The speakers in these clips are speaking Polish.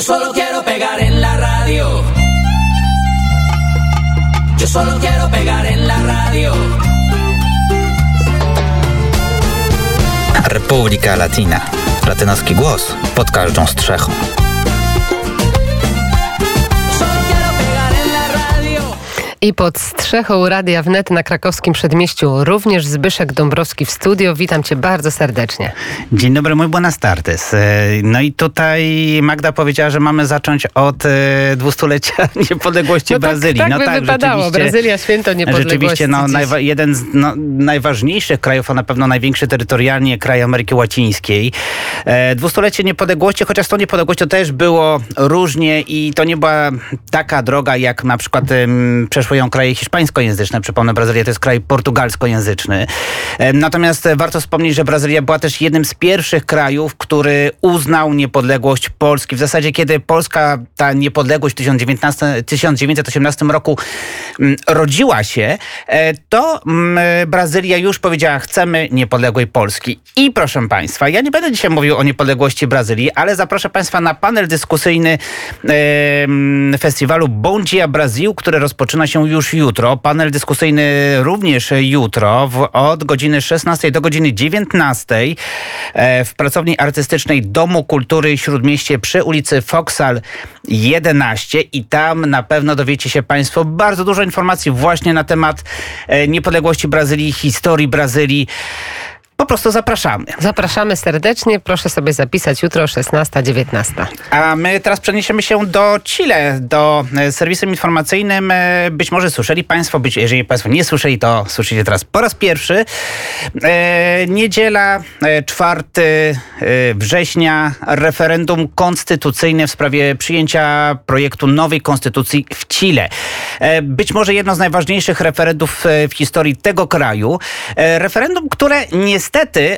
Yo solo quiero pegar en la radio. Yo solo quiero pegar en la radio. Republika Latina. Latynoski głos pod każdą strzechą. I pod strzechą Radia Wnet na krakowskim przedmieściu również Zbyszek Dąbrowski w studio. Witam cię bardzo serdecznie. Dzień dobry, mój buenas tardes. E, no i tutaj Magda powiedziała, że mamy zacząć od e, dwustulecia niepodległości no tak, Brazylii. Tak, no by tak, wypadało. Brazylia święto niepodległości. Rzeczywiście no, najwa- jeden z no, najważniejszych krajów, a na pewno największy terytorialnie kraj Ameryki Łacińskiej. E, dwustulecie niepodległości, chociaż to niepodległość to też było różnie i to nie była taka droga, jak na przykład em, przeszło ją kraje hiszpańskojęzyczne. Przypomnę, Brazylia to jest kraj portugalskojęzyczny. E, Natomiast e, warto wspomnieć, że Brazylia była też jednym z pierwszych krajów, który uznał niepodległość Polski. W zasadzie, kiedy Polska, ta niepodległość w 1919 1918 roku mm, rodziła się, e, to mm, Brazylia już powiedziała, chcemy niepodległej Polski. I proszę Państwa, ja nie będę dzisiaj mówił o niepodległości Brazylii, ale zaproszę Państwa na panel dyskusyjny mm, festiwalu Bom Dia Brasil, który rozpoczyna się już jutro. Panel dyskusyjny również jutro w, od godziny 16 do godziny 19 e, w pracowni artystycznej Domu Kultury Śródmieście przy ulicy Foksal 11 i tam na pewno dowiecie się Państwo bardzo dużo informacji właśnie na temat e, niepodległości Brazylii, historii Brazylii. Po prostu zapraszamy. Zapraszamy serdecznie. Proszę sobie zapisać jutro 16-19. A my teraz przeniesiemy się do Chile, do e, serwisem informacyjnym. E, Być może słyszeli Państwo, być, jeżeli Państwo nie słyszeli, to słyszycie teraz po raz pierwszy. E, niedziela, e, 4 e, września, referendum konstytucyjne w sprawie przyjęcia projektu nowej konstytucji w Chile. E, być może jedno z najważniejszych referendów w historii tego kraju. E, referendum, które niestety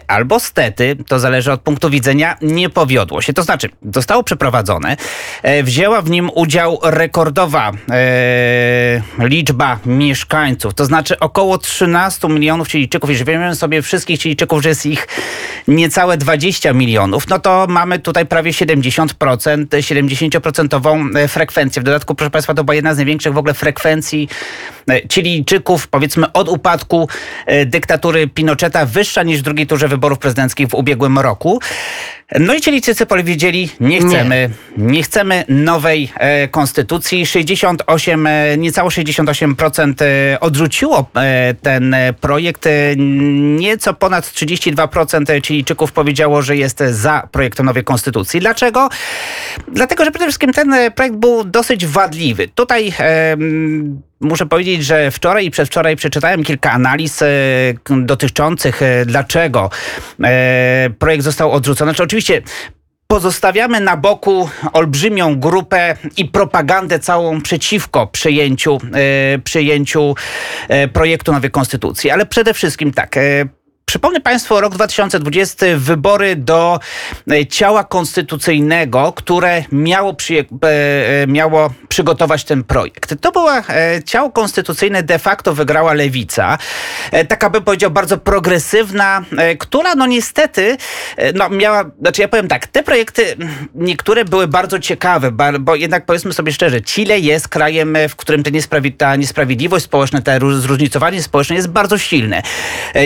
albo stety, to zależy od punktu widzenia, nie powiodło się. To znaczy, zostało przeprowadzone, e, wzięła w nim udział rekordowa e, liczba mieszkańców, to znaczy około 13 milionów Chilijczyków. Jeżeli weźmiemy sobie wszystkich Chilijczyków, że jest ich niecałe 20 milionów, no to mamy tutaj prawie 70%, 70% frekwencję. W dodatku, proszę Państwa, to była jedna z największych w ogóle frekwencji e, Chilijczyków, powiedzmy od upadku e, dyktatury Pinocheta, wyższa niż drugiej turze wyborów prezydenckich w ubiegłym roku. No i Chilijczycy powiedzieli, nie chcemy, nie, chcemy nowej e, konstytucji. 68, e, niecałe 68% e, odrzuciło e, ten e, projekt. E, Nieco ponad 32% Chilijczyków powiedziało, że jest za projektem nowej konstytucji. Dlaczego? Dlatego, że przede wszystkim ten e, projekt był dosyć wadliwy. Tutaj Muszę powiedzieć, że wczoraj i przedwczoraj przeczytałem kilka analiz e, dotyczących e, dlaczego e, projekt został odrzucony. Znaczy, oczywiście pozostawiamy na boku olbrzymią grupę i propagandę całą przeciwko przyjęciu, e, przyjęciu e, projektu nowej konstytucji. Ale przede wszystkim tak. E, Przypomnę Państwu rok 2020, wybory do e, ciała konstytucyjnego, które miało, przyje, e, e, miało przygotować ten projekt. To było e, ciało konstytucyjne, de facto wygrała lewica. Taka bym powiedział bardzo progresywna, która no niestety no miała, znaczy ja powiem tak, te projekty niektóre były bardzo ciekawe, bo jednak powiedzmy sobie szczerze, Chile jest krajem, w którym ta niesprawiedliwość społeczna, to zróżnicowanie społeczne jest bardzo silne.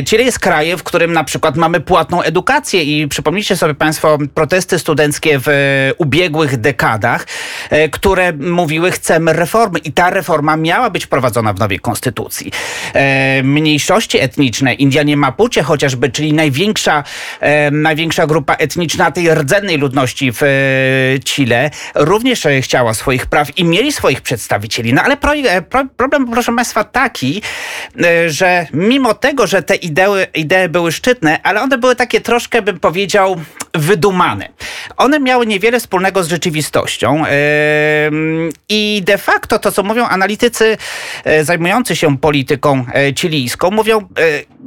Chile jest krajem, w którym na przykład mamy płatną edukację i przypomnijcie sobie Państwo protesty studenckie w e, ubiegłych dekadach, e, które mówiły chcemy reformy i ta reforma miała być prowadzona w nowej konstytucji. E, Mniejszości etniczne, Indianie Mapuche chociażby, czyli największa, największa grupa etniczna tej rdzennej ludności w Chile, również chciała swoich praw i mieli swoich przedstawicieli. No ale pro, pro, problem, proszę Państwa, taki, że mimo tego, że te idee, idee były szczytne, ale one były takie troszkę, bym powiedział, wydumane. One miały niewiele wspólnego z rzeczywistością i de facto to, co mówią analitycy e, zajmujący się polityką e, chilijską, mówią... e,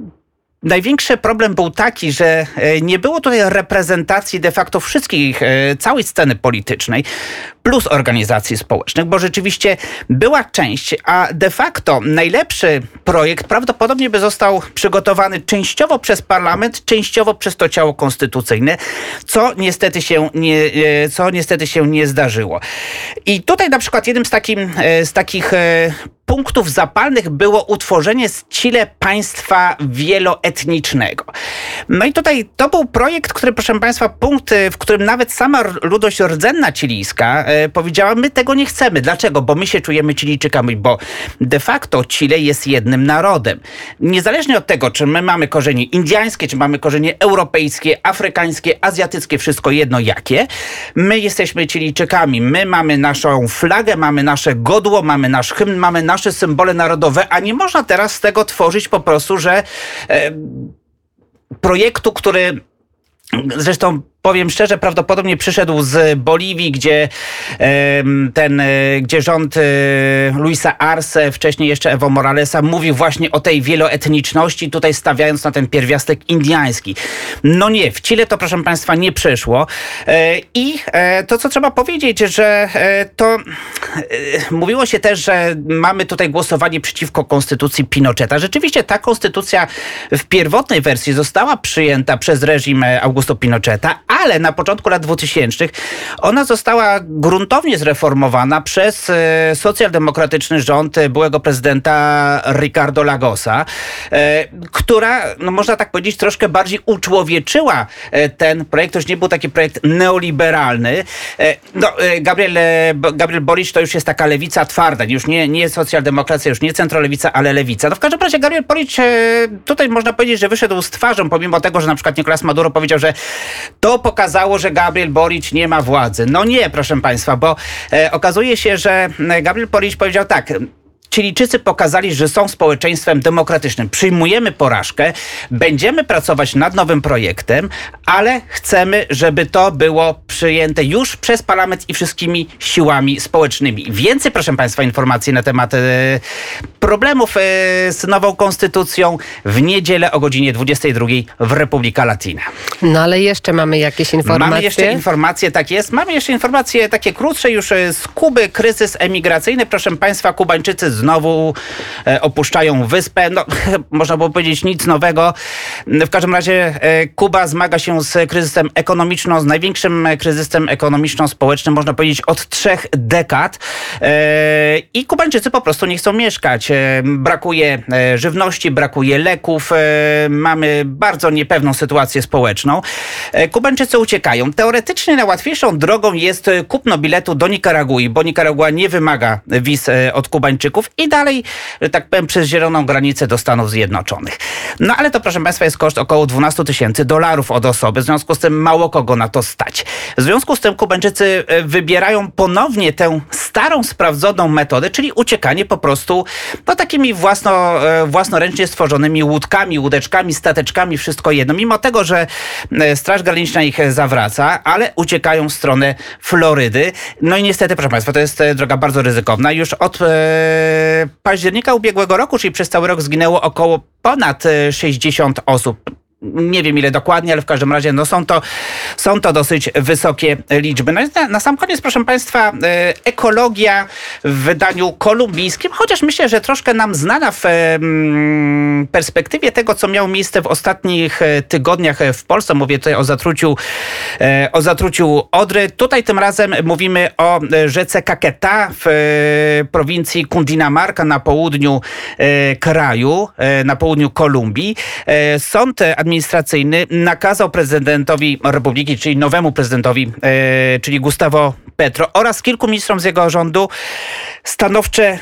Największy problem był taki, że nie było tutaj reprezentacji de facto wszystkich, całej sceny politycznej. Plus organizacji społecznych, bo rzeczywiście była część, a de facto najlepszy projekt prawdopodobnie by został przygotowany częściowo przez parlament, częściowo przez to ciało konstytucyjne, co niestety się nie, e, co niestety się nie zdarzyło. I tutaj na przykład jednym z, takim, e, z takich e, punktów zapalnych było utworzenie z Chile państwa wieloetnicznego. No i tutaj to był projekt, który, proszę Państwa, punkt, w którym nawet sama ludność rdzenna chilijska e, powiedziała, my tego nie chcemy. Dlaczego? Bo my się czujemy Chilijczykami, bo de facto Chile jest jednym narodem. Niezależnie od tego, czy my mamy korzenie indyjskie, czy mamy korzenie europejskie, afrykańskie, azjatyckie, wszystko jedno jakie, my jesteśmy Chilijczykami. My mamy naszą flagę, mamy nasze godło, mamy nasz hymn, mamy nasz nasze symbole narodowe, a nie można teraz z tego tworzyć po prostu, że e, projektu, który Zresztą powiem szczerze, prawdopodobnie przyszedł z Boliwii, gdzie ten, e, gdzie rząd e, Luisa Arce, wcześniej jeszcze Evo Moralesa, mówił właśnie o tej wieloetniczności, tutaj stawiając na ten pierwiastek indiański. No nie, w Chile to proszę Państwa nie przeszło. E, I to, co trzeba powiedzieć, że to mówiło się też, że mamy tutaj głosowanie przeciwko konstytucji Pinocheta. Rzeczywiście ta konstytucja w pierwotnej wersji została przyjęta przez reżim Augusto Pinocheta, ale na początku lat 2000 ona została gruntownie zreformowana przez e, socjaldemokratyczny rząd byłego prezydenta Ricardo Lagosa, e, która, no można tak powiedzieć, troszkę bardziej uczłowieczyła e, ten projekt. To już nie był taki projekt neoliberalny. No, Gabriel, Gabriel Boric to już jest taka lewica twarda, już nie, nie socjaldemokracja, już nie centrolewica, ale lewica. No w każdym razie Gabriel Boric tutaj można powiedzieć, że wyszedł z twarzą, pomimo tego, że na przykład Nicolas Maduro powiedział, że to pokazało, że Gabriel Boric nie ma władzy. No nie, proszę Państwa, bo e, okazuje się, że e, Gabriel Boric powiedział tak, Chilijczycy pokazali, że są społeczeństwem demokratycznym. Przyjmujemy porażkę, będziemy pracować nad nowym projektem, ale chcemy, żeby to było przyjęte już przez parlament i wszystkimi siłami społecznymi. Więcej, proszę Państwa, informacji na temat e, problemów e, z nową konstytucją w niedzielę o godzinie 22 w Republika Latina. No ale jeszcze mamy jakieś informacje? Mamy jeszcze informacje, tak jest. Mamy jeszcze informacje takie krótsze już e, z Kuby. Kryzys emigracyjny. Proszę Państwa, Kubańczycy znowu e, opuszczają wyspę. No, można było powiedzieć nic nowego. W każdym razie e, Kuba zmaga się z kryzysem ekonomicznym, z największym kryzysem ekonomiczno-społecznym, można powiedzieć, od trzech dekad. E, I Kubańczycy po prostu nie chcą mieszkać. Brakuje żywności, brakuje leków, mamy bardzo niepewną sytuację społeczną. Kubańczycy uciekają. Teoretycznie najłatwiejszą drogą jest kupno biletu do Nikaragui, bo Nikaragua nie wymaga wiz od Kubańczyków i dalej, że tak powiem, przez zieloną granicę do Stanów Zjednoczonych. No ale to, proszę Państwa, jest koszt około 12 tysięcy dolarów od osoby, w związku z tym mało kogo na to stać. W związku z tym Kubańczycy e, wybierają ponownie tę starą, sprawdzoną metodę, czyli uciekanie po prostu no, takimi własno, e, własnoręcznie stworzonymi łódkami, łódeczkami, stateczkami, wszystko jedno. Mimo tego, że e, Straż Graniczna ich zawraca, ale uciekają w stronę Florydy. No i niestety, proszę Państwa, to jest droga bardzo ryzykowna. Już od października ubiegłego roku, czyli przez cały rok zginęło około ponad 60 osób nie wiem ile dokładnie, ale w każdym razie no są, to, są to dosyć wysokie liczby. No na, na sam koniec, proszę Państwa, e, ekologia w wydaniu kolumbijskim, chociaż myślę, że troszkę nam znana w mm, perspektywie tego, co miało miejsce w ostatnich e, tygodniach w Polsce. Mówię tutaj o zatruciu, e, o zatruciu Odry. Tutaj tym razem mówimy o rzece Caquetá w prowincji Cundinamarca na południu kraju, na południu Kolumbii. Sąd administracyjny nakazał prezydentowi Republiki, czyli nowemu prezydentowi, e, czyli Gustavo Petro oraz kilku ministrom z jego rządu stanowcze,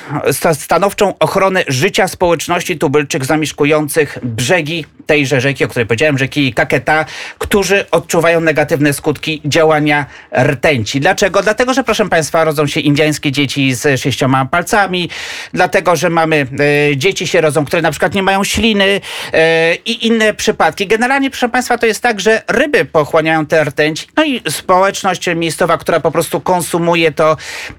stanowczą ochronę życia społeczności tubylczyk zamieszkujących brzegi tejże rzeki, o której powiedziałem, rzeki Kaketa, którzy odczuwają negatywne skutki działania rtęci. Dlaczego? Dlatego, że proszę Państwa, rodzą się indyjskie dzieci z sześcioma palcami, dlatego, że mamy e, dzieci się rodzą, które na przykład nie mają śliny e, i inne przypadki. Generalnie, proszę Państwa, to jest tak, że ryby pochłaniają tę rtęć, no i społeczność miejscowa, która po prostu konsumuje to,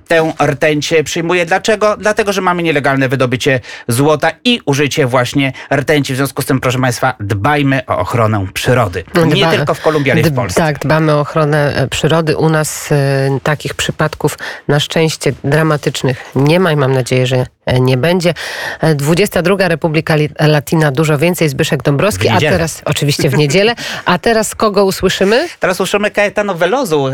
tę rtęć przyjmuje. Dlaczego? Dlatego, że mamy nielegalne wydobycie złota i użycie właśnie rtęci. W związku z tym, proszę Państwa, dbajmy o ochronę przyrody. Nie Dba- tylko w Kolumbii, ale i w Polsce. Tak, dbamy o ochronę e, przyrody. U nas e, takich przypadków na szczęście dramatycznych nie ma i mam nadzieję, że e, nie będzie. E, 22 Republika Li- Latina, dużo więcej. Zbyszek Dąbrowski, a teraz oczywiście w niedzielę. A teraz kogo usłyszymy? Teraz słyszymy Caetano Velozu,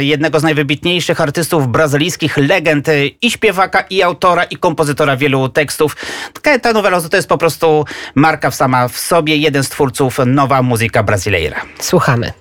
jednego z najwybitniejszych artystów brazylijskich, legend e, i śpiewaka, i autora, i kompozytora wielu tekstów. Caetano Velozu to jest po prostu marka sama w sobie, jeden z twórców Nowa Muzyka Brasileira. Słuchamy.